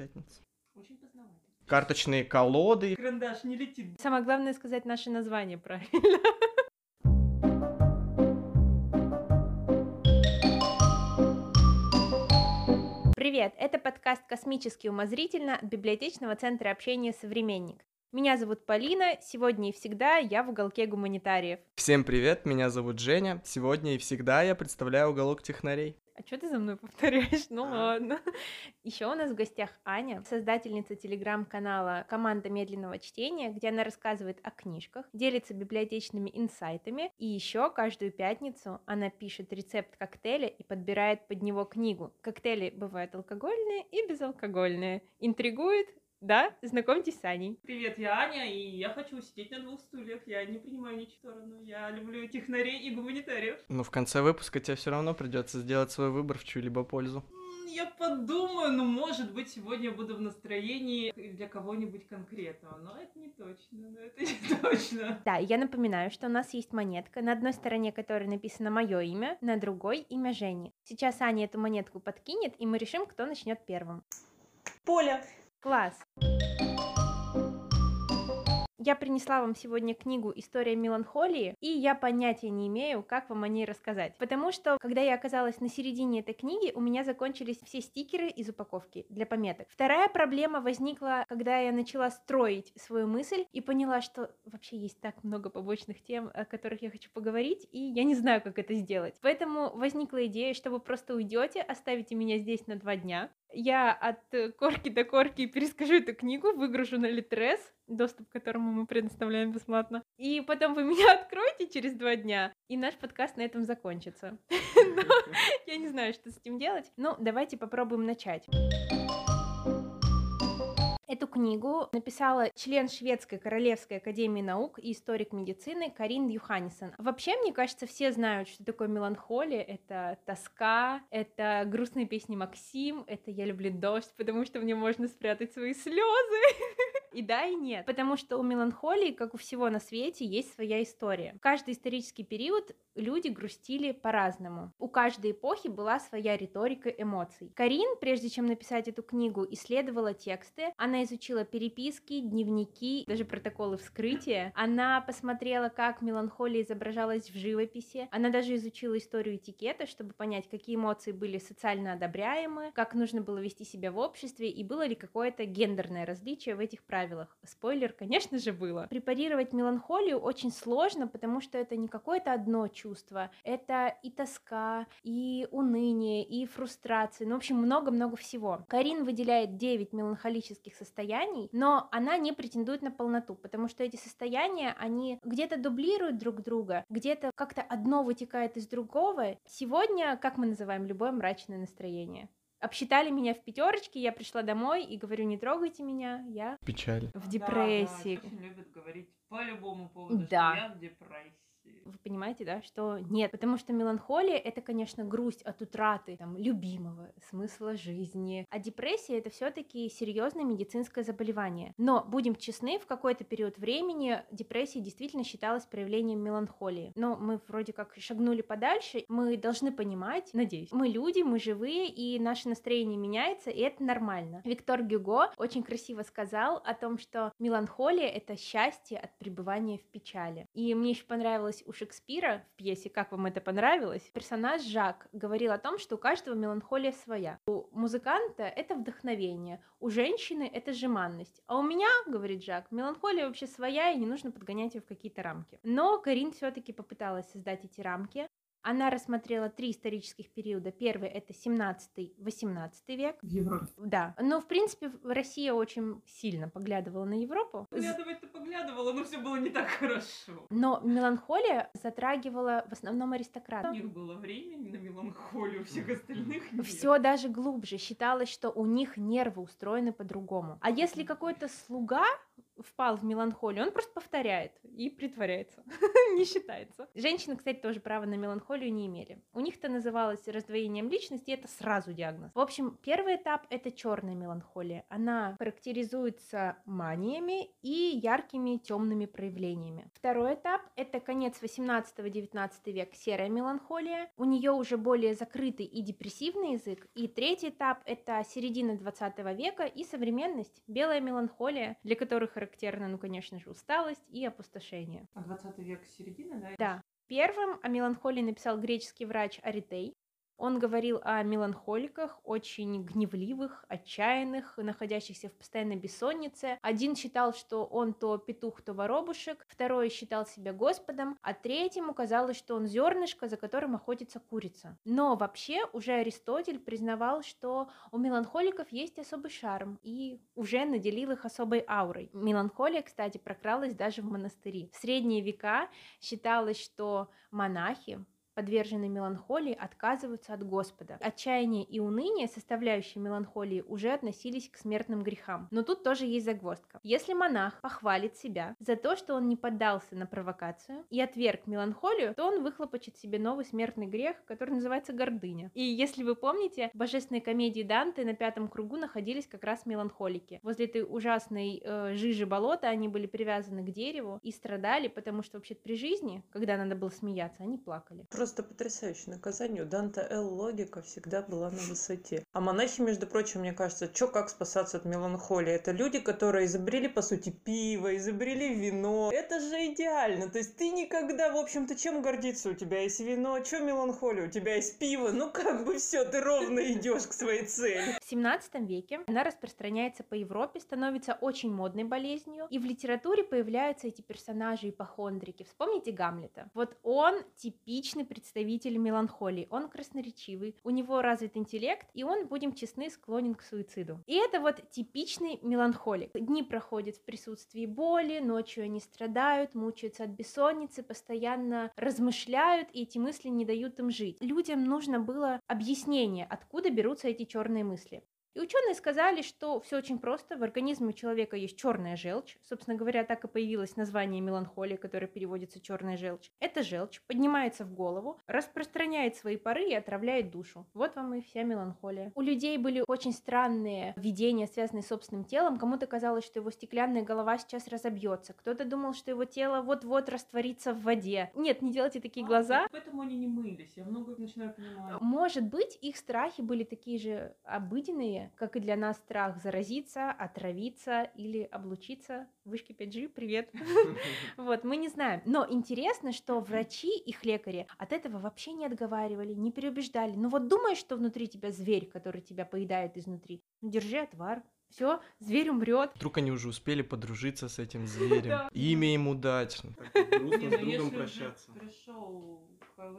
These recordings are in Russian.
пятница. Очень познавательно. Карточные колоды. Карандаш не летит. Самое главное сказать наше название правильно. Привет! Это подкаст «Космически умозрительно» от библиотечного центра общения «Современник». Меня зовут Полина, сегодня и всегда я в уголке гуманитариев. Всем привет, меня зовут Женя. Сегодня и всегда я представляю уголок технарей. А что ты за мной повторяешь? Ну ладно. Еще у нас в гостях Аня, создательница телеграм-канала «Команда медленного чтения», где она рассказывает о книжках, делится библиотечными инсайтами, и еще каждую пятницу она пишет рецепт коктейля и подбирает под него книгу. Коктейли бывают алкогольные и безалкогольные. Интригует? Да, знакомьтесь с Аней. Привет, я Аня, и я хочу сидеть на двух стульях. Я не принимаю ничью сторону. Я люблю технарей и гуманитариев. Но в конце выпуска тебе все равно придется сделать свой выбор в чью-либо пользу. Я подумаю, ну, может быть, сегодня я буду в настроении для кого-нибудь конкретного. Но это не точно, но это не точно. Да, я напоминаю, что у нас есть монетка, на одной стороне которой написано мое имя, на другой имя Жени. Сейчас Аня эту монетку подкинет, и мы решим, кто начнет первым. Поля. Класс! Я принесла вам сегодня книгу «История меланхолии», и я понятия не имею, как вам о ней рассказать. Потому что, когда я оказалась на середине этой книги, у меня закончились все стикеры из упаковки для пометок. Вторая проблема возникла, когда я начала строить свою мысль и поняла, что вообще есть так много побочных тем, о которых я хочу поговорить, и я не знаю, как это сделать. Поэтому возникла идея, что вы просто уйдете, оставите меня здесь на два дня, я от э, корки до корки перескажу эту книгу, выгружу на Литрес, доступ к которому мы предоставляем бесплатно. И потом вы меня откроете через два дня, и наш подкаст на этом закончится. Но я не знаю, что с этим делать. Ну, давайте попробуем начать. Эту книгу написала член Шведской Королевской Академии Наук и историк медицины Карин Юханисон. Вообще, мне кажется, все знают, что такое меланхолия. Это тоска, это грустные песни Максим, это «Я люблю дождь», потому что мне можно спрятать свои слезы. И да, и нет. Потому что у меланхолии, как у всего на свете, есть своя история. В каждый исторический период люди грустили по-разному. У каждой эпохи была своя риторика эмоций. Карин, прежде чем написать эту книгу, исследовала тексты, она изучила переписки, дневники, даже протоколы вскрытия. Она посмотрела, как меланхолия изображалась в живописи. Она даже изучила историю этикета, чтобы понять, какие эмоции были социально одобряемы, как нужно было вести себя в обществе и было ли какое-то гендерное различие в этих правилах. Спойлер, конечно же, было. Препарировать меланхолию очень сложно, потому что это не какое-то одно чувство. Это и тоска, и уныние, и фрустрация. Ну, в общем, много-много всего. Карин выделяет 9 меланхолических состояний, но она не претендует на полноту, потому что эти состояния, они где-то дублируют друг друга, где-то как-то одно вытекает из другого. Сегодня, как мы называем любое мрачное настроение? Обсчитали меня в пятерочке, я пришла домой и говорю, не трогайте меня, я Печаль. в депрессии. Да, да, очень любят говорить по любому поводу, Да. что я в депрессии. Вы понимаете, да, что нет, потому что меланхолия это, конечно, грусть от утраты там любимого смысла жизни, а депрессия это все-таки серьезное медицинское заболевание. Но будем честны, в какой-то период времени депрессия действительно считалась проявлением меланхолии. Но мы вроде как шагнули подальше, мы должны понимать, надеюсь, мы люди, мы живые, и наше настроение меняется, и это нормально. Виктор Гюго очень красиво сказал о том, что меланхолия это счастье от пребывания в печали. И мне еще понравилось у Шекспира в пьесе «Как вам это понравилось?» персонаж Жак говорил о том, что у каждого меланхолия своя. У музыканта это вдохновение, у женщины это жеманность. А у меня, говорит Жак, меланхолия вообще своя, и не нужно подгонять ее в какие-то рамки. Но Карин все-таки попыталась создать эти рамки. Она рассмотрела три исторических периода. Первый это 17-18 век. В Европе. Да. Но, в принципе, Россия очень сильно поглядывала на Европу. Поглядывать-то поглядывала, но все было не так хорошо. Но меланхолия затрагивала в основном У аристократов. них было времени на меланхолию, у всех остальных нет. Все даже глубже. Считалось, что у них нервы устроены по-другому. А если какой-то слуга впал в меланхолию, он просто повторяет и притворяется, не считается. Женщины, кстати, тоже права на меланхолию не имели. У них это называлось раздвоением личности, и это сразу диагноз. В общем, первый этап — это черная меланхолия. Она характеризуется маниями и яркими темными проявлениями. Второй этап — это конец 18-19 век, серая меланхолия. У нее уже более закрытый и депрессивный язык. И третий этап — это середина 20 века и современность, белая меланхолия, для которой характерна, ну, конечно же, усталость и опустошение. А 20 век середины, да? Да. Первым о меланхолии написал греческий врач Аритей. Он говорил о меланхоликах, очень гневливых, отчаянных, находящихся в постоянной бессоннице. Один считал, что он то петух, то воробушек, второй считал себя господом, а третьему казалось, что он зернышко, за которым охотится курица. Но вообще уже Аристотель признавал, что у меланхоликов есть особый шарм и уже наделил их особой аурой. Меланхолия, кстати, прокралась даже в монастыри. В средние века считалось, что монахи, подверженные меланхолии, отказываются от Господа. Отчаяние и уныние, составляющие меланхолии, уже относились к смертным грехам. Но тут тоже есть загвоздка. Если монах похвалит себя за то, что он не поддался на провокацию и отверг меланхолию, то он выхлопочет себе новый смертный грех, который называется гордыня. И если вы помните, в божественной комедии Данте на пятом кругу находились как раз меланхолики. Возле этой ужасной э, жижи болота они были привязаны к дереву и страдали, потому что вообще при жизни, когда надо было смеяться, они плакали. Просто потрясающее наказание. У Данта Л логика всегда была на высоте. А монахи, между прочим, мне кажется, чё как спасаться от меланхолии? Это люди, которые изобрели, по сути, пиво, изобрели вино. Это же идеально. То есть ты никогда, в общем-то, чем гордиться? У тебя есть вино, чё меланхолия? У тебя есть пиво. Ну как бы все, ты ровно идешь к своей цели. В 17 веке она распространяется по Европе, становится очень модной болезнью, и в литературе появляются эти персонажи-ипохондрики. Вспомните Гамлета. Вот он типичный представитель меланхолии, он красноречивый, у него развит интеллект, и он, будем честны, склонен к суициду. И это вот типичный меланхолик. Дни проходят в присутствии боли, ночью они страдают, мучаются от бессонницы, постоянно размышляют, и эти мысли не дают им жить. Людям нужно было объяснение, откуда берутся эти черные мысли. И ученые сказали, что все очень просто. В организме человека есть черная желчь. Собственно говоря, так и появилось название меланхолия, которое переводится черная желчь. Эта желчь поднимается в голову, распространяет свои пары и отравляет душу. Вот вам и вся меланхолия. У людей были очень странные видения, связанные с собственным телом. Кому-то казалось, что его стеклянная голова сейчас разобьется. Кто-то думал, что его тело вот-вот растворится в воде. Нет, не делайте такие А, глаза. Поэтому они не мылись. Я много начинаю понимать. Может быть, их страхи были такие же обыденные, как и для нас страх заразиться, отравиться или облучиться. Вышки 5G, привет. Вот, мы не знаем. Но интересно, что врачи, их лекари от этого вообще не отговаривали, не переубеждали. Ну вот думаешь, что внутри тебя зверь, который тебя поедает изнутри. Ну держи отвар. Все, зверь умрет. Вдруг они уже успели подружиться с этим зверем. Имя им удачно. Так грустно с ну другом прощаться. пришел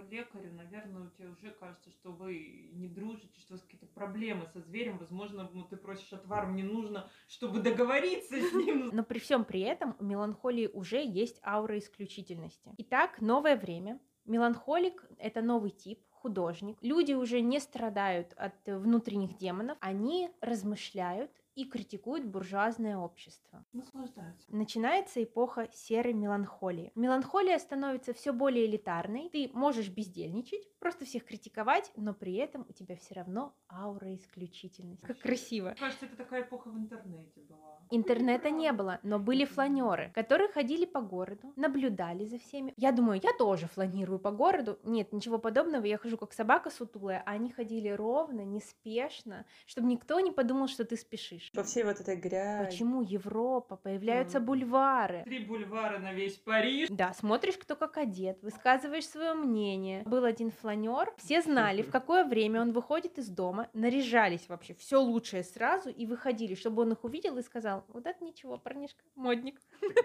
лекарю, наверное, у тебя уже кажется, что вы не дружите, что у вас какие-то проблемы со зверем. Возможно, ну, ты просишь отвар, мне нужно, чтобы договориться с ним. Но при всем при этом у меланхолии уже есть аура исключительности. Итак, новое время. Меланхолик — это новый тип, художник. Люди уже не страдают от внутренних демонов, они размышляют и критикуют буржуазное общество. Наслаждаются. Начинается эпоха серой меланхолии. Меланхолия становится все более элитарной. Ты можешь бездельничать, просто всех критиковать, но при этом у тебя все равно аура исключительности. Как красиво. Мне кажется, это такая эпоха в интернете была. Интернета не было, но были фланеры, которые ходили по городу, наблюдали за всеми. Я думаю, я тоже фланирую по городу. Нет, ничего подобного, я хожу как собака сутулая, а они ходили ровно, неспешно, чтобы никто не подумал, что ты спешишь. По всей вот этой грязи. Почему Европа? Появляются Мгм. бульвары. Три бульвара на весь Париж. Да, смотришь, кто как одет, высказываешь свое мнение. Был один фланер, все знали, в какое время он выходит из дома, наряжались вообще все лучшее сразу и выходили, чтобы он их увидел и сказал, вот это ничего, парнишка, модник.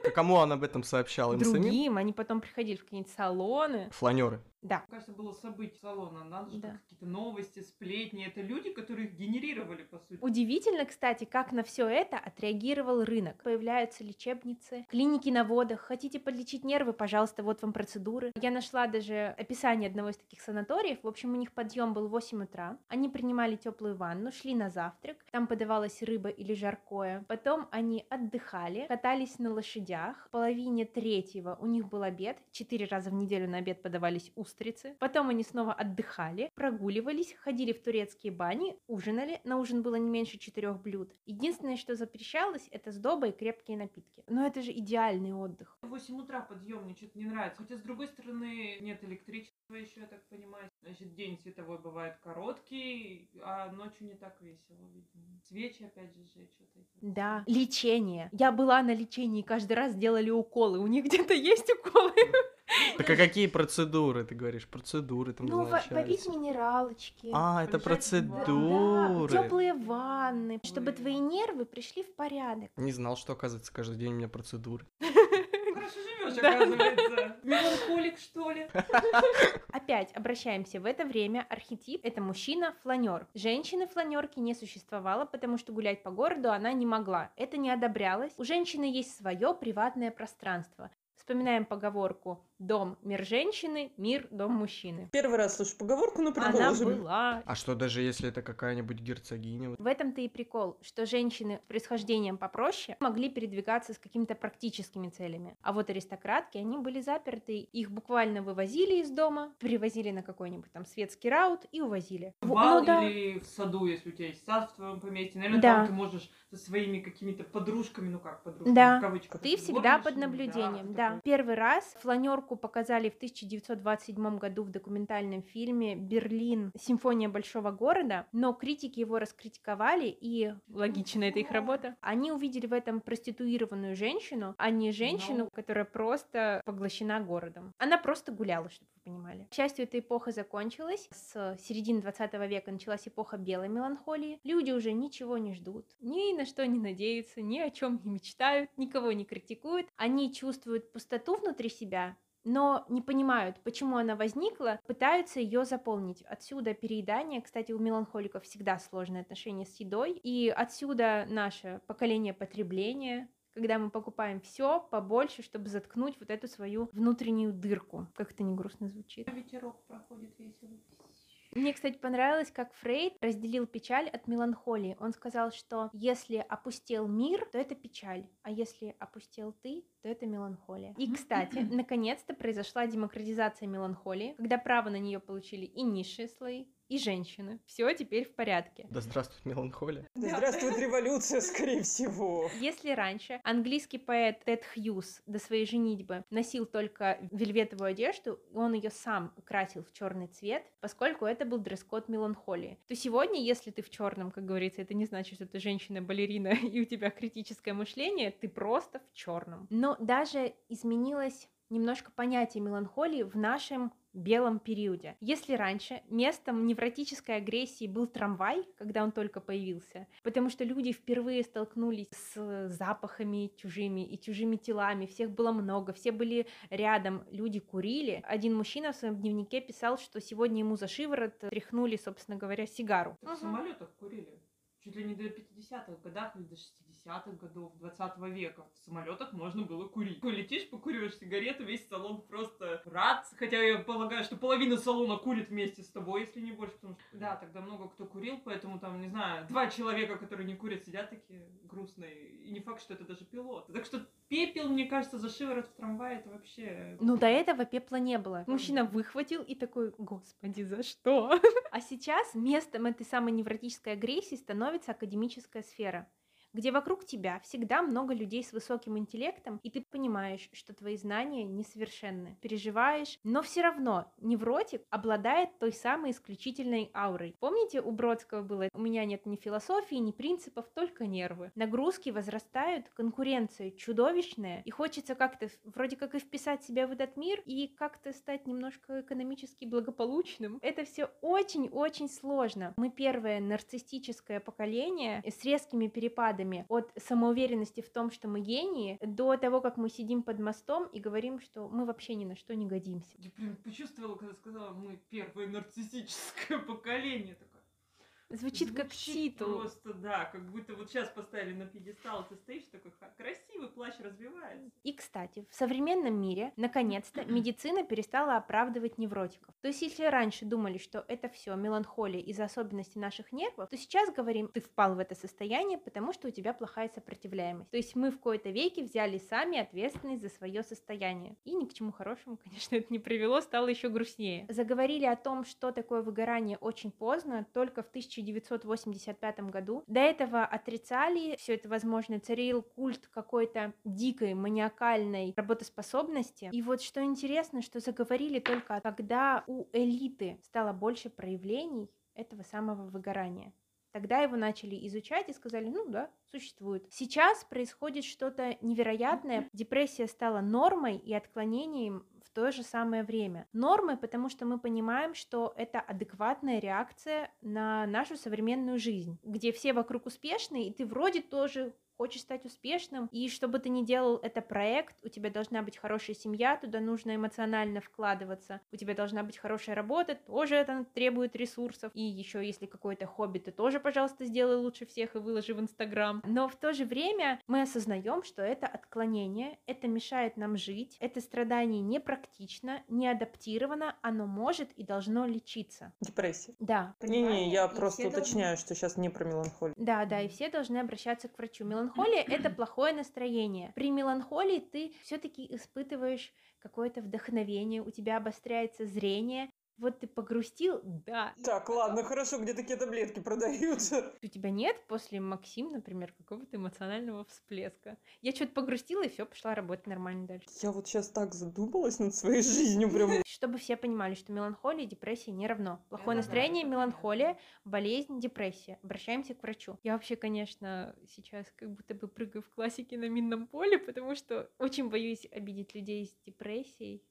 А Кому он об этом сообщал? Им самим? Другим, они потом приходили в какие-нибудь салоны. Фланеры. Да, Мне кажется, было событие салона. Надо же Да. какие-то новости, сплетни. Это люди, которые их генерировали, по сути. Удивительно, кстати, как на все это отреагировал рынок. Появляются лечебницы, клиники на водах. Хотите подлечить нервы, пожалуйста, вот вам процедуры. Я нашла даже описание одного из таких санаториев. В общем, у них подъем был в 8 утра. Они принимали теплую ванну, шли на завтрак. Там подавалась рыба или жаркое. Потом они отдыхали, катались на лошадях. В половине третьего у них был обед. Четыре раза в неделю на обед подавались устрицы. Потом они снова отдыхали, прогуливались, ходили в турецкие бани, ужинали. На ужин было не меньше четырех блюд. Единственное, что запрещалось, это сдоба и крепкие напитки. Но это же идеальный отдых. В 8 утра подъем мне что-то не нравится. Хотя, с другой стороны, нет электричества еще, я так понимаю. Значит, день световой бывает короткий, а ночью не так весело, видимо. Свечи опять же жечь. Вот эти. Да, лечение. Я была на лечении, каждый раз делали уколы. У них где-то есть уколы. Так а какие процедуры, ты говоришь? Процедуры там Ну, во- попить назначаются. минералочки. А, это в Да, процедуры. теплые ванны, чтобы твои нервы пришли в порядок. Не знал, что, оказывается, каждый день у меня процедуры. Хорошо живешь, оказывается. Меланхолик, что ли? Опять обращаемся. В это время архетип это мужчина фланер. Женщины фланерки не существовало, потому что гулять по городу она не могла. Это не одобрялось. У женщины есть свое приватное пространство. Вспоминаем поговорку «Дом – мир женщины, мир – дом мужчины». Первый раз слышу поговорку, но Она продолжим. была. А что даже если это какая-нибудь герцогиня? В этом-то и прикол, что женщины с происхождением попроще могли передвигаться с какими-то практическими целями. А вот аристократки, они были заперты, их буквально вывозили из дома, перевозили на какой-нибудь там светский раут и увозили. В бал ну да. или в саду, если у тебя есть сад в твоем поместье. Наверное, Да. там ты можешь со своими какими-то подружками, ну как подружками, Да. в кавычках. Ты всегда под наблюдением, да, да. Первый раз фланерку показали в 1927 году в документальном фильме «Берлин. Симфония большого города», но критики его раскритиковали, и логично, это их работа. Они увидели в этом проституированную женщину, а не женщину, Ну. которая просто поглощена городом. Она просто гуляла, чтобы понимали. К счастью, эта эпоха закончилась. С середины 20 века началась эпоха белой меланхолии. Люди уже ничего не ждут, ни на что не надеются, ни о чем не мечтают, никого не критикуют. Они чувствуют пустоту внутри себя, но не понимают, почему она возникла, пытаются ее заполнить. Отсюда переедание. Кстати, у меланхоликов всегда сложные отношения с едой. И отсюда наше поколение потребления, когда мы покупаем все побольше, чтобы заткнуть вот эту свою внутреннюю дырку. Как это не грустно звучит. Ветерок проходит весело. Мне, кстати, понравилось, как Фрейд разделил печаль от меланхолии. Он сказал, что если опустел мир, то это печаль, а если опустел ты, то это меланхолия. И, кстати, наконец-то произошла демократизация меланхолии, когда право на нее получили и низшие слои, и женщины. Все теперь в порядке. Да здравствует меланхолия. Да здравствует революция, скорее всего. Если раньше английский поэт Тед Хьюз до своей женитьбы носил только вельветовую одежду, и он ее сам красил в черный цвет, поскольку это был дресс-код меланхолии, то сегодня, если ты в черном, как говорится, это не значит, что ты женщина-балерина и у тебя критическое мышление, ты просто в черном. Но даже изменилось немножко понятие меланхолии в нашем белом периоде. Если раньше местом невротической агрессии был трамвай, когда он только появился, потому что люди впервые столкнулись с запахами чужими и чужими телами, всех было много, все были рядом, люди курили. Один мужчина в своем дневнике писал, что сегодня ему за шиворот тряхнули, собственно говоря, сигару. Так в самолетах курили. Чуть ли не до 50-х годах или до 60-х годов 20 века. В самолетах можно было курить. Ты летишь, покуриваешь сигарету, весь салон просто рад. Хотя я полагаю, что половина салона курит вместе с тобой, если не больше. Потому что, да, тогда много кто курил, поэтому там, не знаю, два человека, которые не курят, сидят такие грустные. И не факт, что это даже пилот. Так что пепел, мне кажется, за шиворот в трамвае, это вообще... Ну, до этого пепла не было. Мужчина выхватил и такой, господи, за что? А сейчас местом этой самой невротической агрессии становится академическая сфера где вокруг тебя всегда много людей с высоким интеллектом, и ты понимаешь, что твои знания несовершенны, переживаешь, но все равно невротик обладает той самой исключительной аурой. Помните, у Бродского было «У меня нет ни философии, ни принципов, только нервы». Нагрузки возрастают, конкуренция чудовищная, и хочется как-то вроде как и вписать себя в этот мир, и как-то стать немножко экономически благополучным. Это все очень-очень сложно. Мы первое нарциссическое поколение с резкими перепадами от самоуверенности в том, что мы гении, до того, как мы сидим под мостом и говорим, что мы вообще ни на что не годимся. Я прям почувствовала, когда сказала, мы первое нарциссическое поколение. Такое. Звучит как Звучит титул. Просто, да, как будто вот сейчас поставили на пьедестал, ты стоишь такой, «Ха, красивый плащ развивается. И, кстати, в современном мире, наконец-то, медицина перестала оправдывать невротиков. То есть, если раньше думали, что это все меланхолия из-за особенностей наших нервов, то сейчас говорим, ты впал в это состояние, потому что у тебя плохая сопротивляемость. То есть мы в кои-то веке взяли сами ответственность за свое состояние. И ни к чему хорошему, конечно, это не привело, стало еще грустнее. Заговорили о том, что такое выгорание очень поздно, только в 1985 году. До этого отрицали все это возможно, царил культ какой-то дикой, маниакальной работоспособности. И вот что интересно, что заговорили только когда у элиты стало больше проявлений этого самого выгорания. Тогда его начали изучать и сказали, ну да, существует. Сейчас происходит что-то невероятное. Депрессия стала нормой и отклонением то же самое время. Нормой, потому что мы понимаем, что это адекватная реакция на нашу современную жизнь, где все вокруг успешны, и ты вроде тоже хочешь стать успешным, и что бы ты ни делал, это проект, у тебя должна быть хорошая семья, туда нужно эмоционально вкладываться, у тебя должна быть хорошая работа, тоже это требует ресурсов, и еще если какое-то хобби, ты тоже, пожалуйста, сделай лучше всех и выложи в Инстаграм. Но в то же время мы осознаем, что это отклонение, это мешает нам жить, это страдание непрактично, не адаптировано, оно может и должно лечиться. Депрессия. Да, Не-не, я И просто все должны- уточняю, что сейчас не про меланхолию. Да, да, и все должны обращаться к врачу. Меланхолия это плохое настроение. При меланхолии ты все-таки испытываешь какое-то вдохновение, у тебя обостряется зрение. Вот ты погрустил, да. Так, ладно, хорошо, где такие таблетки продаются? У тебя нет после Максим, например, какого-то эмоционального всплеска. Я что-то погрустила, и все, пошла работать нормально дальше. Я вот сейчас так задумалась над своей жизнью прям. Чтобы все понимали, что меланхолия и депрессия не равно. Плохое настроение, меланхолия, болезнь, депрессия. Обращаемся к врачу. Я вообще, конечно, сейчас как будто бы прыгаю в классике на минном поле, потому что очень боюсь обидеть людей с депрессией.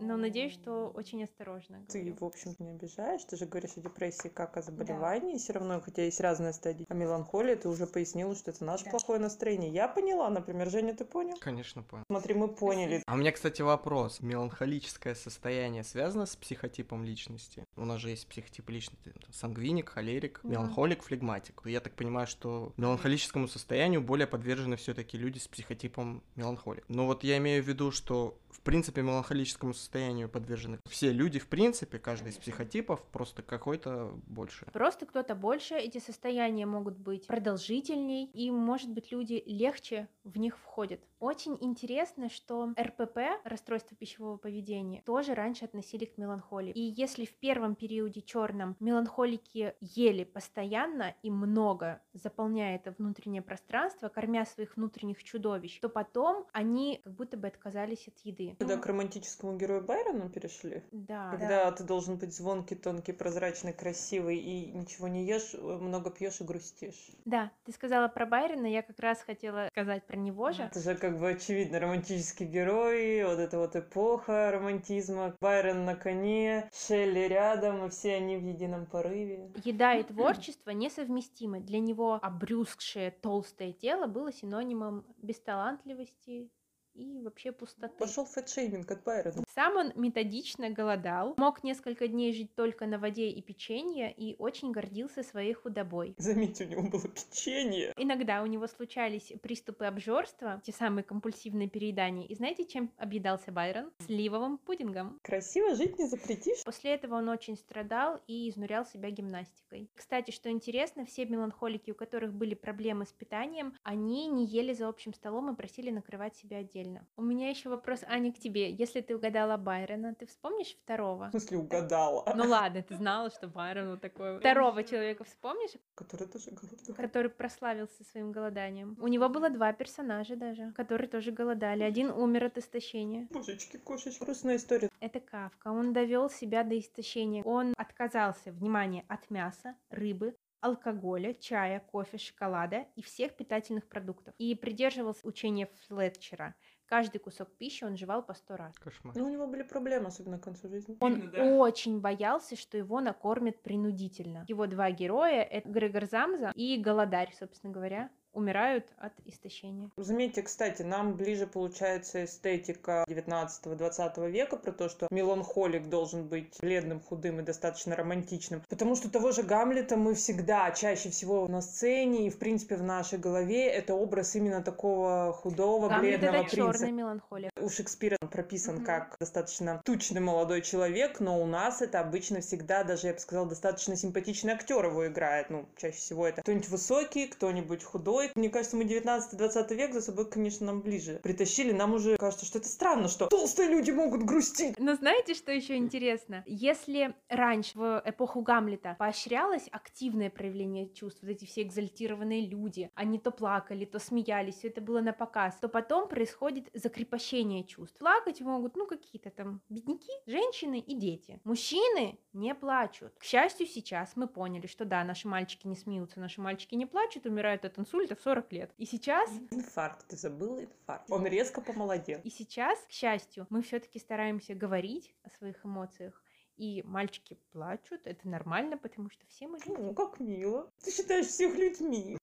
Но надеюсь, что очень осторожно. Ты, говорю. в общем, не обижаешь. Ты же говоришь о депрессии как о заболевании. Все равно, хотя есть разные стадии. А меланхолия, ты уже пояснила, что это наше Да. плохое настроение. Я поняла, например. Женя, ты понял? Конечно, понял. Смотри, мы поняли. А у меня, кстати, вопрос. Меланхолическое состояние связано с психотипом личности? У нас же есть психотип личности. Сангвиник, холерик, Да. меланхолик, флегматик. Я так понимаю, что меланхолическому состоянию более подвержены все-таки люди с психотипом меланхолик. Но вот я имею в виду, что принципе меланхолическому состоянию подвержены все люди, в принципе, каждый из психотипов, просто какой-то больше. Просто кто-то больше, эти состояния могут быть продолжительней, и, может быть, люди легче в них входят. Очень интересно, что РПП, расстройство пищевого поведения, тоже раньше относили к меланхолии. И если в первом периоде черном меланхолики ели постоянно и много, заполняя это внутреннее пространство, кормя своих внутренних чудовищ, то потом они как будто бы отказались от еды. Когда к романтическому герою Байрону перешли? Да, Когда ты должен быть звонкий, тонкий, прозрачный, красивый и ничего не ешь, много пьешь и грустишь. да, ты сказала про Байрона, я как раз хотела сказать про него же. Это же как бы очевидно романтический герой, вот эта вот эпоха романтизма. Байрон на коне, Шелли рядом, и все они в едином порыве. Еда и творчество несовместимы. Для него обрюзгшее толстое тело было синонимом бесталантливости и вообще пустоты. Пошел фэтшейминг от Байрона. Сам он методично голодал, мог несколько дней жить только на воде и печенье и очень гордился своей худобой. Заметь, у него было печенье. Иногда у него случались приступы обжорства, те самые компульсивные переедания. И знаете, чем объедался Байрон? Сливовым пудингом. Красиво жить не запретишь. После этого он очень страдал и изнурял себя гимнастикой. Кстати, что интересно, все меланхолики, у которых были проблемы с питанием, они не ели за общим столом и просили накрывать себя отдельно. У меня еще вопрос, Аня, к тебе. Если ты угадала Байрона, ты вспомнишь второго? В смысле, угадала. Ну ладно, ты знала, что Байрон вот такой. Второго человека вспомнишь, Который тоже голодал. который прославился своим голоданием? У него было два персонажа даже, которые тоже голодали. Один умер от истощения. Божечки, кошечки. Грустная история. Это Кавка. Он довел себя до истощения. Он отказался, внимание, от мяса, рыбы, алкоголя, чая, кофе, шоколада и всех питательных продуктов. И придерживался учения Флетчера. Каждый кусок пищи он жевал по сто раз. Кошмар. Ну, у него были проблемы, особенно к концу жизни. Он Видно, да. очень боялся, что его накормят принудительно. Его два героя — это Грегор Замза и Голодарь, собственно говоря. Умирают от истощения. Заметьте, кстати, нам ближе получается эстетика 19-20 века про то, что меланхолик должен быть бледным, худым и достаточно романтичным. Потому что того же Гамлета мы всегда, чаще всего на сцене и, в принципе, в нашей голове это образ именно такого худого, Гамлет бледного это принца. черная меланхолия. У Шекспира он прописан Мгм. как достаточно тучный молодой человек, но у нас это обычно всегда, даже я бы сказала, достаточно симпатичный актер его играет. Ну, чаще всего это кто-нибудь высокий, кто-нибудь худой. Мне кажется, мы 19-20 век за собой, конечно, нам ближе притащили. Нам уже кажется, что это странно, что толстые люди могут грустить. Но знаете, что еще интересно? Если раньше, в эпоху Гамлета, поощрялось активное проявление чувств, вот эти все экзальтированные люди, они то плакали, то смеялись, все это было на показ, то потом происходит закрепощение чувств. Плакать могут, ну, какие-то там бедняки, женщины и дети. Мужчины не плачут. К счастью, сейчас мы поняли, что да, наши мальчики не смеются, наши мальчики не плачут, умирают от инсульта в 40 лет. И сейчас Инфаркт, ты забыл инфаркт. Он резко помолодел. и сейчас, к счастью, мы все-таки стараемся говорить о своих эмоциях. И мальчики плачут, это нормально, потому что все мы люди. Ну, как мило. Ты считаешь всех людьми.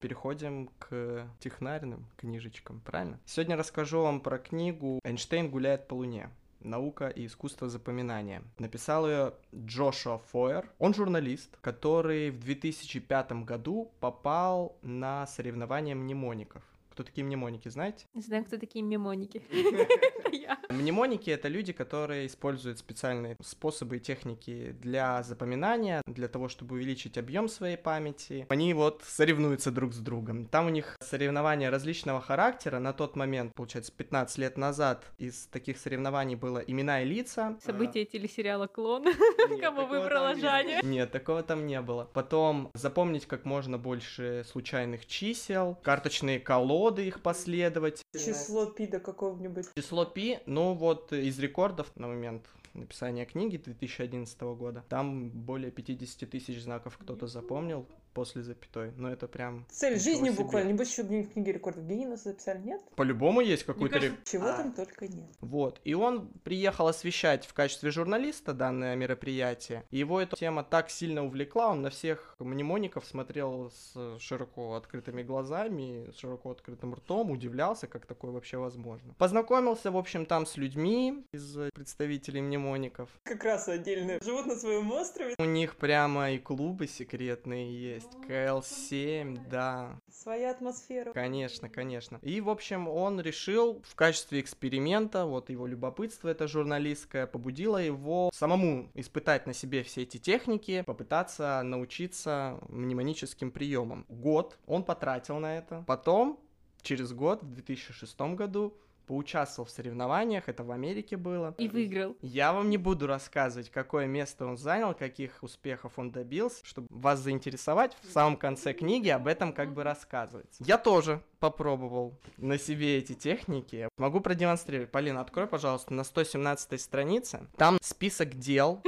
Переходим к технарным книжечкам, правильно? Сегодня расскажу вам про книгу «Эйнштейн гуляет по Луне». Наука и искусство запоминания. Написал ее Джошуа Фойер. Он журналист, который в 2005 году попал на соревнования мнемоников. Кто такие мнемоники, знаете? Не знаю, кто такие мемоники. Я. Мнемоники — это люди, которые используют специальные способы и техники для запоминания, для того, чтобы увеличить объем своей памяти. Они вот соревнуются друг с другом. Там у них соревнования различного характера. На тот момент, получается, 15 лет назад из таких соревнований было имена и лица. События телесериала «Клон». Кого выбрала Жаня? Нет, такого там не было. Потом запомнить как можно больше случайных чисел, карточные колоды, их последовать. Число пи до какого-нибудь. Число пи, ну вот из рекордов на момент написания книги 2011 года, там более 50 тысяч знаков кто-то запомнил после запятой. Ну это прям... Цель жизни себе. буквально. Небось, еще в книге рекордов Гиннесса записали, нет? По-любому есть какой-то... кажется, Чего А. там только нет. Вот. И он приехал освещать в качестве журналиста данное мероприятие. Его эта тема так сильно увлекла, он на всех мнемоников смотрел с широко открытыми глазами, с широко открытым ртом, удивлялся, как такое вообще возможно. Познакомился, в общем, там с людьми из представителей мнемоников. Как раз отдельно. Живут на своем острове. У них прямо и клубы секретные есть. КЛ-7, да. Своя атмосфера. Конечно, конечно. И, в общем, он решил в качестве эксперимента, вот его любопытство это журналистское, побудило его самому испытать на себе все эти техники, попытаться научиться мнемоническим приемам. Год он потратил на это. Потом, через год, в 2006 году, поучаствовал в соревнованиях, это в Америке было. И выиграл. Я вам не буду рассказывать, какое место он занял, каких успехов он добился, чтобы вас заинтересовать. В самом конце книги об этом как бы рассказывается. Я тоже попробовал на себе эти техники. Могу продемонстрировать. Полина, открой, пожалуйста, на 117 странице. Там список дел.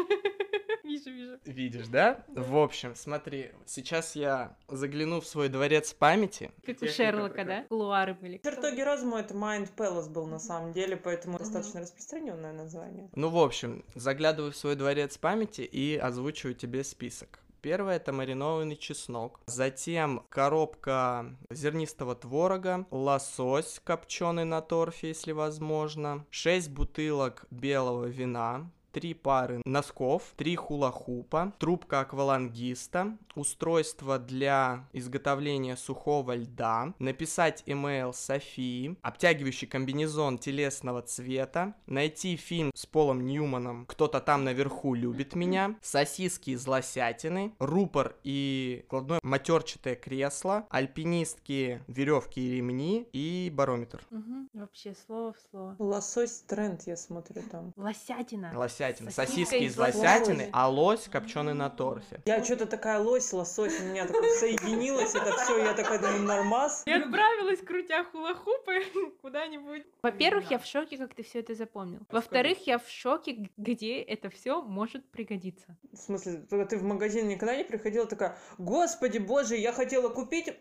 Вижу. Видишь, да? В общем, смотри, сейчас я загляну в свой дворец памяти. Как у Шерлока, да? Кулуары были. Чертоги разума это Mind Palace был на самом деле, поэтому достаточно распространенное название. Ну, в общем, заглядываю в свой дворец памяти и озвучиваю тебе список. Первое это маринованный чеснок, затем коробка зернистого творога, лосось копченый на торфе, если возможно, 6 бутылок белого вина, три пары носков, три хула-хупа, трубка аквалангиста, устройство для изготовления сухого льда, написать имейл Софии, обтягивающий комбинезон телесного цвета, найти фильм с Полом Ньюманом «Кто-то там наверху любит меня», сосиски из лосятины, рупор и кладное матерчатое кресло, альпинистские веревки и ремни и барометр. Мгм. Вообще, слово в слово. Лосось тренд, я смотрю там. Лосятина. Лосятина. Сосиска Сосиски из из лосося. лосятины, а лось копченый на торфе. Я что-то такая лось, лосось, у меня такое соединилось, это все, я такая думаю, нормас. Я отправилась, крутя хула-хупы, куда-нибудь. Во-первых, я в шоке, как ты все это запомнил. Во-вторых, я в шоке, где это все может пригодиться. В смысле, когда ты в магазин никогда не приходила такая, господи боже, я хотела купить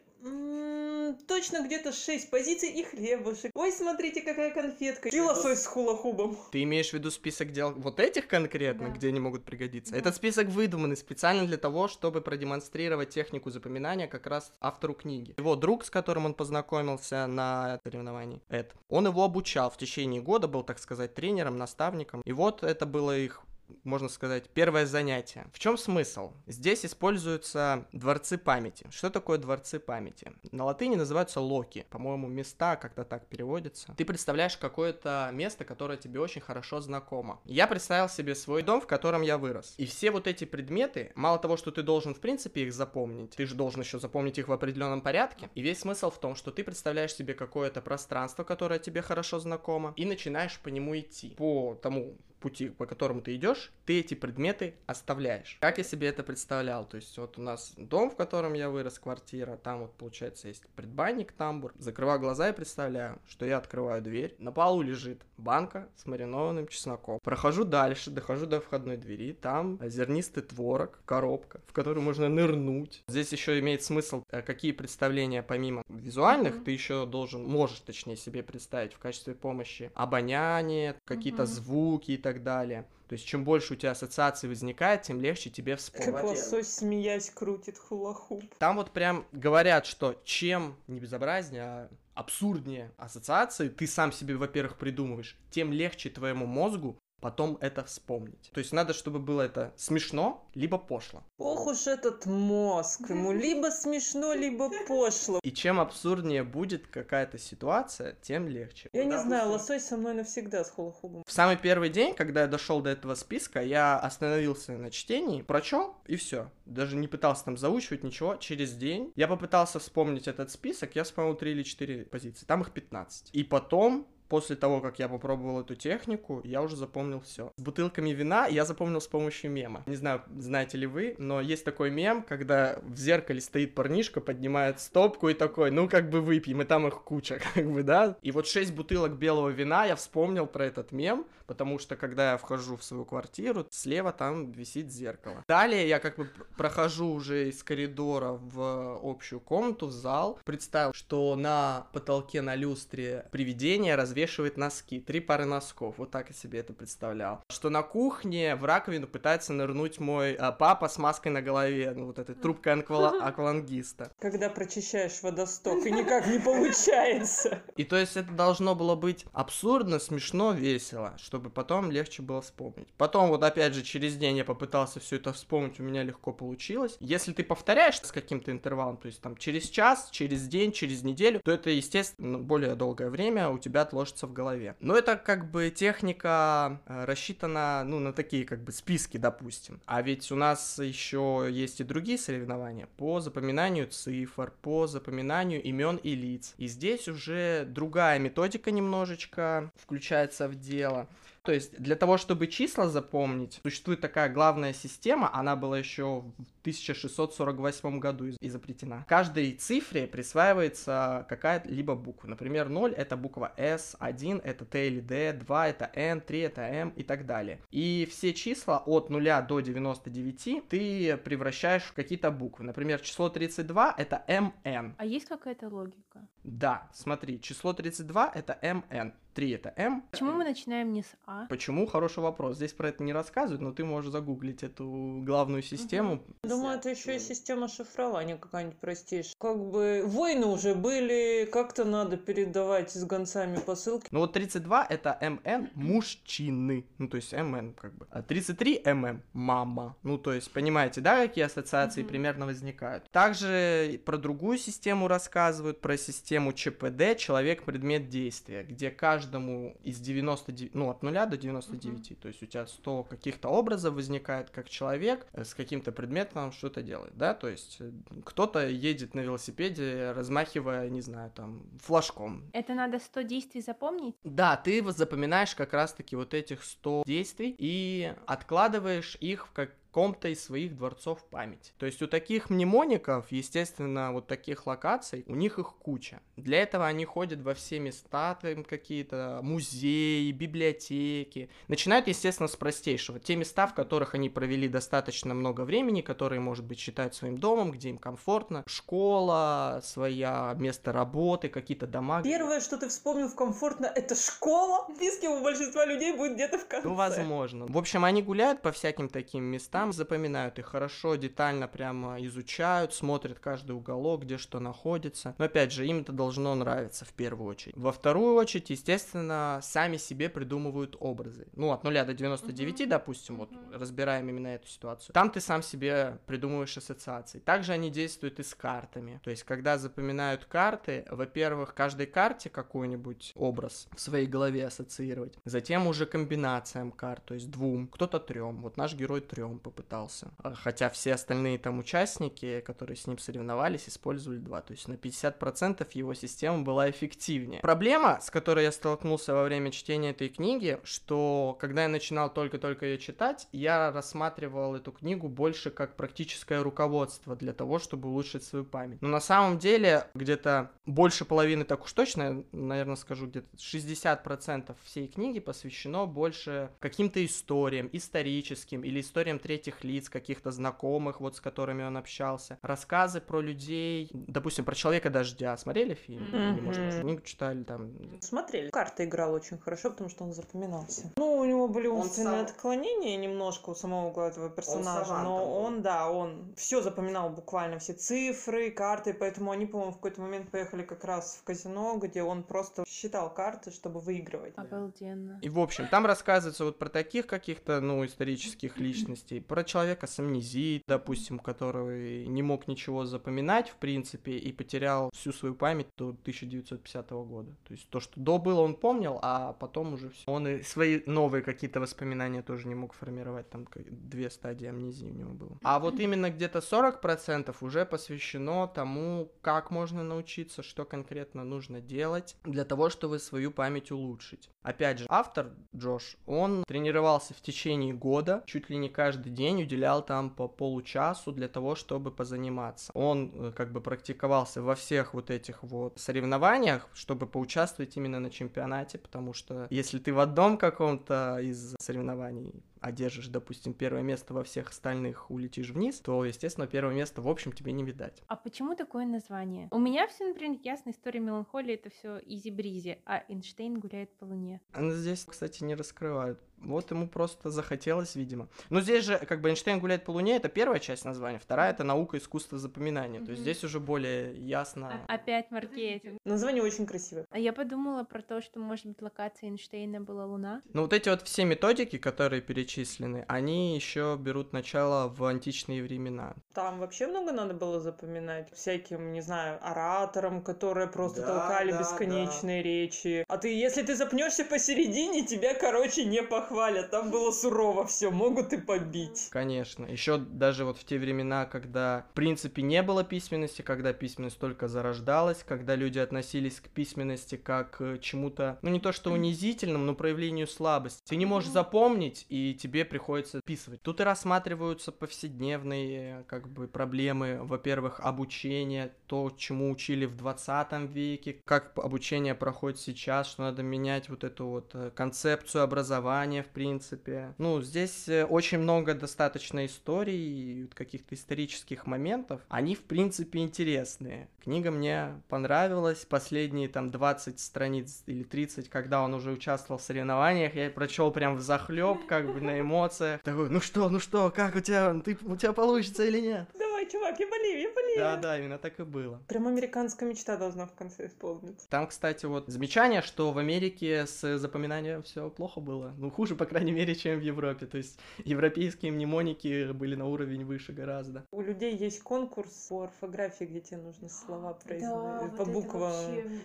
точно где-то 6 позиций и хлебушек. Ой, смотрите, какая конфетка. И лосось с хула-хубом. Ты имеешь в виду список дел вот этих конкретно, Да. где они могут пригодиться? Да. Этот список выдуманный специально для того, чтобы продемонстрировать технику запоминания как раз автору книги. Его друг, с которым он познакомился на соревновании, Эд, он его обучал в течение года, был, так сказать, тренером, наставником. И вот это было их можно сказать, первое занятие. В чем смысл? Здесь используются дворцы памяти. Что такое дворцы памяти? На латыни называются локи. По-моему, места как-то так переводятся. Ты представляешь какое-то место, которое тебе очень хорошо знакомо. Я представил себе свой дом, в котором я вырос. И все вот эти предметы, мало того, что ты должен в принципе их запомнить, ты же должен еще запомнить их в определенном порядке. И весь смысл в том, что ты представляешь себе какое-то пространство, которое тебе хорошо знакомо, и начинаешь по нему идти. По тому пути, по которому ты идешь, ты эти предметы оставляешь. Как я себе это представлял? То есть вот у нас дом, в котором я вырос, квартира, там вот получается есть предбанник, тамбур. Закрываю глаза и представляю, что я открываю дверь, на полу лежит банка с маринованным чесноком. Прохожу дальше, дохожу до входной двери, там зернистый творог, коробка, в которую можно нырнуть. Здесь еще имеет смысл, э, какие представления помимо визуальных, Мгм. ты еще должен, можешь точнее себе представить в качестве помощи обоняние, какие-то Мгм. звуки и так далее. То есть, чем больше у тебя ассоциаций возникает, тем легче тебе Как вспомнить. лосось, смеясь, крутит хула-хуп. Там вот прям говорят, что чем не безобразнее, а абсурднее ассоциации ты сам себе, во-первых, придумываешь, тем легче твоему мозгу потом это вспомнить. То есть надо, чтобы было это смешно, либо пошло. Ох уж этот мозг. Ему либо смешно, либо пошло. И чем абсурднее будет какая-то ситуация, тем легче. Я не знаю, лосось со мной навсегда с хула-хубом. В самый первый день, когда я дошел до этого списка, я остановился на чтении, прочел и все. Даже не пытался там заучивать ничего. Через день я попытался вспомнить этот список, я вспомнил 3 или 4 позиции. Там их 15. И потом После того, как я попробовал эту технику, я уже запомнил все. С бутылками вина я запомнил с помощью мема. Не знаю, знаете ли вы, но есть такой мем, когда в зеркале стоит парнишка, поднимает стопку и такой, ну как бы выпьем, и там их куча, как бы, да. И вот 6 бутылок белого вина я вспомнил про этот мем, потому что когда я вхожу в свою квартиру, слева там висит зеркало. Далее я как бы пр- прохожу уже из коридора в общую комнату, в зал, представил, что на потолке на люстре привидение развешивает носки, три пары носков, вот так я себе это представлял. Что на кухне в раковину пытается нырнуть мой а, папа с маской на голове, ну вот этой трубкой аквала- аквалангиста. Когда прочищаешь водосток, и никак не получается. И то есть это должно было быть абсурдно, смешно, весело, чтобы потом легче было вспомнить. Потом вот опять же через день я попытался все это вспомнить, у меня легко получилось. Если ты повторяешь с каким-то интервалом, то есть там через час, через день, через неделю, то это, естественно, более долгое время у тебя отложится в голове. Но это как бы техника э, рассчитана, ну, на такие как бы списки, допустим. А ведь у нас еще есть и другие соревнования по запоминанию цифр, по запоминанию имен и лиц. И здесь уже другая методика немножечко включается в дело. То есть для того, чтобы числа запомнить, существует такая главная система, она была еще в 1648 году из- изобретена. Каждой цифре присваивается какая-либо буква. Например, 0 это буква S, 1 это T или D, 2 это N, 3 это M и так далее. И все числа от 0 до 99 ты превращаешь в какие-то буквы. Например, число 32 это MN. А есть какая-то логика? Да, смотри, число 32 это MN. 3 это M. Почему мы начинаем не с А? Почему? Хороший вопрос. Здесь про это не рассказывают, но ты можешь загуглить эту главную систему. Думаю, это еще и система шифрования какая-нибудь простейшая. Как бы войны уже были, как-то надо передавать с гонцами посылки. Ну вот 32 это МН мужчины. Ну то есть МН как бы. А 33 ММ мама. Ну то есть понимаете, да, какие ассоциации Мгм. примерно возникают. Также про другую систему рассказывают, про систему ЧПД, человек, предмет действия, где каждому из 99, ну от 0 до 99, то есть у тебя 100 каких-то образов возникает как человек э, с каким-то предметом что-то делает, да, то есть э, кто-то едет на велосипеде, размахивая, не знаю, там, флажком, Это надо 100 действий запомнить? да, ты запоминаешь как раз-таки вот этих 100 действий и откладываешь их в какой ком-то из своих дворцов памяти. То есть у таких мнемоников, естественно, вот таких локаций, у них их куча. Для этого они ходят во все места, там какие-то музеи, библиотеки. Начинают, естественно, с простейшего. Те места, в которых они провели достаточно много времени, которые, может быть, считают своим домом, где им комфортно. Школа, своя место работы, какие-то дома. Первое, что ты вспомнил в комфортно, это школа. В списке у большинства людей будет где-то в конце. Ну, возможно. В общем, они гуляют по всяким таким местам, запоминают их хорошо, детально прямо изучают, смотрят каждый уголок, где что находится. Но, опять же, им это должно нравиться в первую очередь. Во вторую очередь, естественно, сами себе придумывают образы. Ну, от 0 до 99, Мгм. допустим, вот Мгм. разбираем именно эту ситуацию. Там ты сам себе придумываешь ассоциации. Также они действуют и с картами. То есть, когда запоминают карты, во-первых, каждой карте какой-нибудь образ в своей голове ассоциировать. Затем уже комбинациям карт, то есть двум, кто-то трем. Вот наш герой трем попытался. А Хотя все остальные там участники, которые с ним соревновались, использовали два. То есть на 50% его система была эффективнее. Проблема, с которой я столкнулся во время чтения этой книги, что когда я начинал только-только ее читать, я рассматривал эту книгу больше как практическое руководство для того, чтобы улучшить свою память. Но на самом деле где-то больше половины, так уж точно, наверное, скажу, где-то 60% всей книги посвящено больше каким-то историям, историческим или историям третьих лиц, каких-то знакомых, вот с которыми он общался. Рассказы про людей, допустим, про Человека Дождя. Смотрели фильм? Или, может, Мгм. книгу читали там? Смотрели. Карта играл очень хорошо, потому что он запоминался. Ну, у него были Он умственные сам- отклонения немножко у самого главного персонажа, савант но был. он, да, он все запоминал буквально, все цифры, карты, поэтому они, по-моему, в какой-то момент поехали как раз в казино, где он просто считал карты, чтобы выигрывать. Обалденно. И, в общем, там рассказывается вот про таких каких-то, ну, исторических личностей, про человека с амнезией, допустим, который не мог ничего запоминать, в принципе, и потерял всю свою память до 1950 года. То есть то, что до было, он помнил, а потом уже все. Он и свои новые какие-то воспоминания тоже не мог формировать, там две стадии амнезии у него было. А вот именно где-то 40% уже посвящено тому, как можно научиться, что конкретно нужно делать для того, чтобы свою память улучшить. Опять же, автор Джош, он тренировался в течение года, чуть ли не каждый день уделял там по получасу для того, чтобы позаниматься. Он э, как бы практиковался во всех вот этих вот соревнованиях, чтобы поучаствовать именно на чемпионате, потому что если ты в одном каком-то из соревнований одержишь, допустим, первое место во всех остальных, улетишь вниз, то, естественно, первое место, в общем, тебе не видать. А почему такое название? У меня все, например, ясно, история меланхолии это все изи-бризи, а Эйнштейн гуляет по луне. Здесь, кстати, не раскрывают. Вот ему просто захотелось, видимо. Но здесь же, как бы, Эйнштейн гуляет по Луне, это первая часть названия, вторая — это наука, искусство, запоминания. То есть здесь уже более ясно. А- Опять маркетинг. Название очень красивое. А я подумала про то, что, может быть, локация Эйнштейна была Луна. Но вот эти вот все методики, которые перечислены, они еще берут начало в античные времена. Там вообще много надо было запоминать. Всяким, не знаю, ораторам, которые просто Да, толкали да, бесконечные речи. А ты, если ты запнешься посередине, тебя, короче, не похвалят. Там было сурово все, могут и побить. Конечно. Еще даже вот в те времена, когда в принципе не было письменности, когда письменность только зарождалась, когда люди относились к письменности как к чему-то, ну не то что унизительному, но проявлению слабости. Ты не можешь запомнить, и тебе приходится писывать. Тут и рассматриваются повседневные как бы проблемы, во-первых, обучение, то, чему учили в 20 веке, как обучение проходит сейчас, что надо менять вот эту вот э, концепцию образования, в принципе. Ну, здесь э, очень много достаточно историй, каких-то исторических моментов. Они, в принципе, интересные. Книга мне понравилась. Последние там 20 страниц или 30, когда он уже участвовал в соревнованиях, я прочел прям в захлеб, как бы на эмоциях. Такой, ну что, ну что, как у тебя, ты, у тебя получится или нет? Давай, чувак, я болею, я болею. Да, да, именно так и было. Прям американская мечта должна в конце исполниться. Там, кстати, вот замечание, что в Америке с запоминанием все плохо было. Ну, хуже, по крайней мере, чем в Европе. То есть европейские мнемоники были на уровень выше гораздо. У людей есть конкурс по орфографии, где тебе нужно слова произносить по буквам.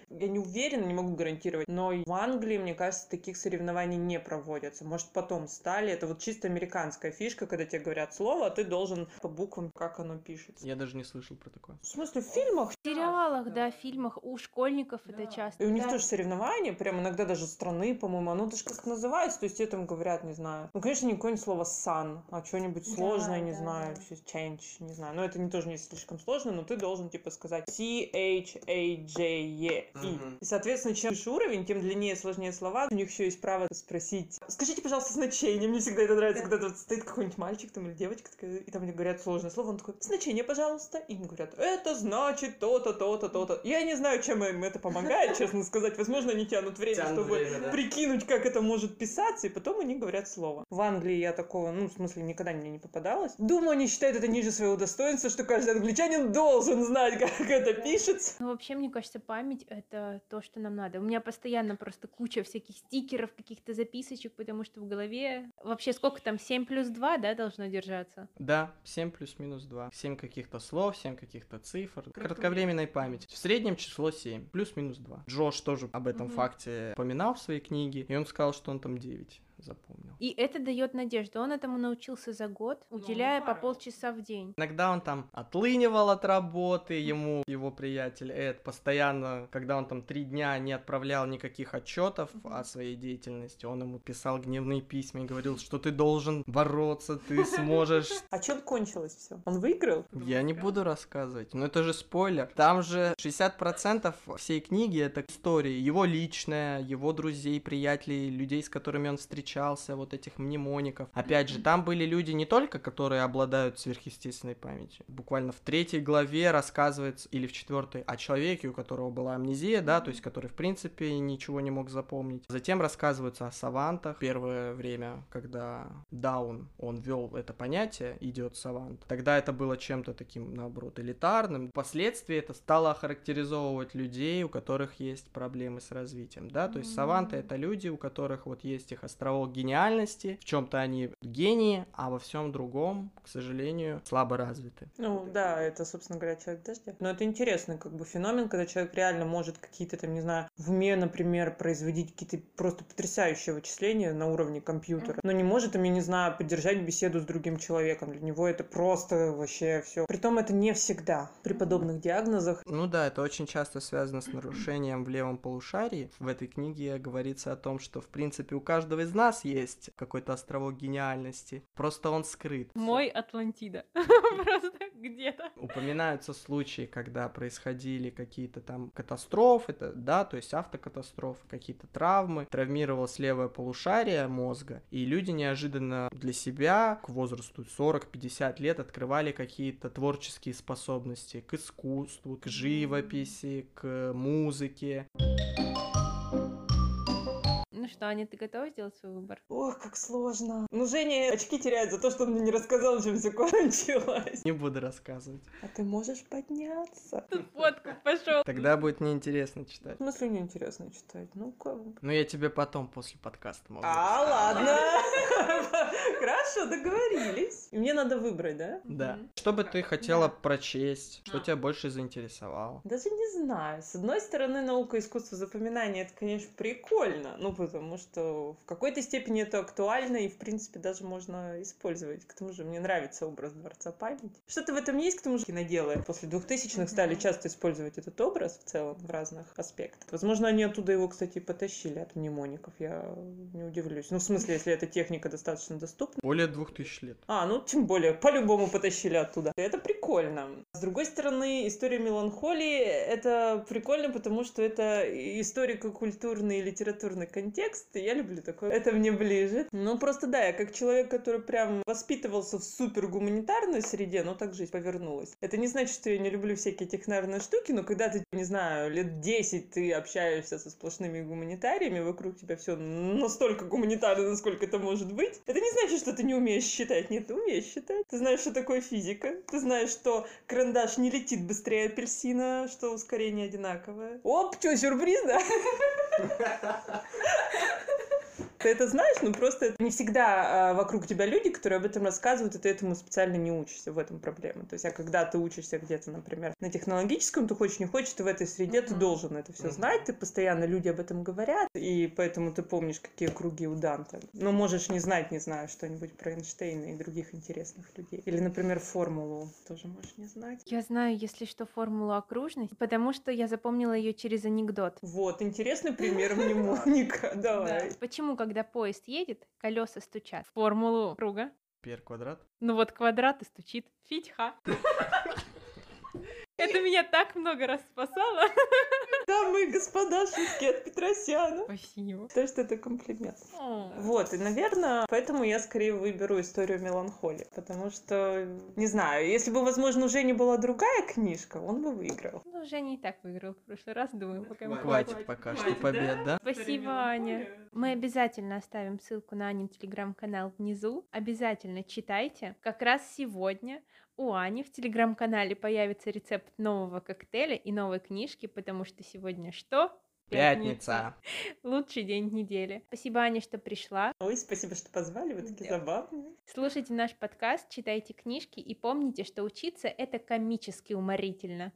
Я не уверена, не могу гарантировать, но в Англии, мне кажется, таких соревнований не проводятся. Может, потом стали. Это вот чисто американская фишка, когда тебе говорят слово, а ты должен по буквам, как оно пишется. Я даже не слышал про такое. В смысле, в фильмах? В сериалах, да, в фильмах, у школьников это Да. часто. И у них Да. тоже соревнования, прям иногда даже страны, по-моему, оно даже как называется, то есть тебе там говорят, не знаю. Ну, конечно, не какое-нибудь слово sun, а что-нибудь Да, сложное, не да, знаю, да. change, не знаю. Но это не тоже не слишком сложно, но ты должен, типа, сказать C-H-A-J-E. И. Мгм. И, соответственно, чем выше уровень, тем длиннее, сложнее слова. У них еще есть право спросить, скажите, пожалуйста, значение. Мне всегда это нравится, когда тут стоит какой-нибудь мальчик там или девочка, такая, и там мне говорят сложное слово, он такой, значение, пожалуйста. И им говорят, это значит то-то, то-то, то-то. Я не знаю, чем им это помогает, честно сказать. Возможно, они тянут время, Тянут чтобы время, да. прикинуть, как это может писаться, и потом они говорят слово. В Англии я такого, ну, в смысле, никогда мне не попадалось. Думаю, они считают это ниже своего достоинства, что каждый англичанин должен знать, как это пишется. Ну, вообще, мне кажется, память — это то, что нам надо. У меня постоянно просто куча всяких стикеров, каких-то записочек, потому что в голове... Вообще, сколько там, 7 плюс 2, да, должно держаться? Да, 7 плюс-минус 2. 7 каких-то слов, 7 каких-то цифр. Кратковременной памяти. В среднем число 7, плюс-минус 2. Джош тоже об этом Мгм. факте упоминал в своей книге, и он сказал, что он там 9 запомнил. И это дает надежду. Он этому научился за год, Ну, уделяя по здорово. полчаса в день. Иногда он там отлынивал от работы, ему его приятель Эд постоянно, когда он там три дня не отправлял никаких отчетов о своей деятельности, он ему писал гневные письма и говорил, что ты должен бороться, ты сможешь. А чем кончилось все? Он выиграл? Я не буду рассказывать, но это же спойлер. Там же 60% всей книги это истории, его личная, его друзей, приятелей, людей, с которыми он встречался, вот этих мнемоников. Опять же, там были люди не только, которые обладают сверхъестественной памятью. Буквально в третьей главе рассказывается, или в четвертой, о человеке, у которого была амнезия, да, то есть который, в принципе, ничего не мог запомнить. Затем рассказывается о савантах. Первое время, когда Даун, он ввел это понятие, идет савант, тогда это было чем-то таким, наоборот, элитарным. Впоследствии это стало характеризовывать людей, у которых есть проблемы с развитием, да, то есть саванты это люди, у которых вот есть их островок гениальности, в чем-то они гении, а во всем другом, к сожалению, слабо развиты. Ну да, это, собственно говоря, человек дождя. Но это интересный как бы феномен, когда человек реально может какие-то там, не знаю, в уме, например, производить какие-то просто потрясающие вычисления на уровне компьютера, но не может им, я не знаю, поддержать беседу с другим человеком. Для него это просто вообще все. Притом это не всегда. При подобных диагнозах Ну да, это очень часто связано с нарушением в левом полушарии. В этой книге говорится о том, что в принципе у каждого из нас есть какой-то островок гениальности, просто он скрыт. Мой Атлантида. Просто где-то. Упоминаются случаи, когда происходили какие-то там катастрофы, да, то есть автокатастрофы, какие-то травмы, травмировалось левое полушарие мозга, и люди неожиданно для себя к возрасту 40-50 лет открывали какие-то творческие способности к искусству, к живописи, к музыке. Ну что, Аня, ты готова сделать свой выбор? Ох, как сложно. Ну, Женя очки теряет за то, что он мне не рассказал, чем все кончилось. Не буду рассказывать. А ты можешь подняться? Фотку пошел. Тогда будет неинтересно В читать. смысле неинтересно читать? Ну, как. Ну, я тебе потом, после подкаста могу. А, ладно. Хорошо, договорились. И мне надо выбрать, да? Да. Что бы ты хотела прочесть? Что тебя больше заинтересовало? Даже не знаю. С одной стороны, наука и искусство запоминания это, конечно, прикольно. Ну, потому что в какой-то степени это актуально и, в принципе, даже можно использовать. К тому же мне нравится образ Дворца памяти. Что-то в этом есть, к тому же киноделы после 2000-х стали часто использовать этот образ в целом в разных аспектах. Возможно, они оттуда его, кстати, и потащили от мнемоников. Я не удивлюсь. Ну, в смысле, если эта техника достаточно доступна. Более двух тысяч лет. А, ну тем более, по-любому потащили оттуда. Это прикольно. С другой стороны, история меланхолии — это прикольно, потому что это историко-культурный и литературный контекст, я люблю такое. Это мне ближе. Ну, просто да, я как человек, который прям воспитывался в супер гуманитарной среде, но так жизнь повернулась. Это не значит, что я не люблю всякие технарные штуки, но когда ты, не знаю, лет 10 ты общаешься со сплошными гуманитариями, вокруг тебя все настолько гуманитарно, насколько это может быть, это не значит, что ты не умеешь считать. Нет, ты умеешь считать. Ты знаешь, что такое физика. Ты знаешь, что карандаш не летит быстрее апельсина, что ускорение одинаковое. Оп, что, сюрприз, да? Ты это знаешь, но просто не всегда а, вокруг тебя люди, которые об этом рассказывают, и ты этому специально не учишься. В этом проблема. То есть, а когда ты учишься где-то, например, на технологическом, ты хочешь не хочешь, ты в этой среде, ты Мгм. должен это все Мгм. знать, ты постоянно люди об этом говорят, и поэтому ты помнишь, какие круги у Данта. Но можешь не знать, не знаю, что-нибудь про Эйнштейна и других интересных людей. Или, например, формулу тоже можешь не знать. Я знаю, если что, формулу окружности, потому что я запомнила ее через анекдот. Вот, интересный пример мнемоника. Давай. Почему, когда поезд едет, колеса стучат? Формулу круга. Пер квадрат. Ну вот квадрат и стучит. Фитьха. Это меня так много раз спасало. Дамы и господа, шутки от Петросяна. Спасибо. То, что это комплимент. О. Вот, и, наверное, поэтому я скорее выберу историю меланхолии. Потому что, не знаю, если бы, возможно, уже не была другая книжка, он бы выиграл. Ну, Женя и так выиграл в прошлый раз, думаю, пока мы Хватит Хватит, пока хватит, что побед, да? Спасибо, Аня. Мы обязательно оставим ссылку на Анин телеграм-канал внизу. Обязательно читайте. Как раз сегодня у Ани в телеграм-канале появится рецепт нового коктейля и новой книжки, потому что сегодня что? Пятница. Лучший день недели. Спасибо, Аня, что пришла. Ой, спасибо, что позвали, вы такие Да. забавные. Слушайте наш подкаст, читайте книжки и помните, что учиться — это комически уморительно.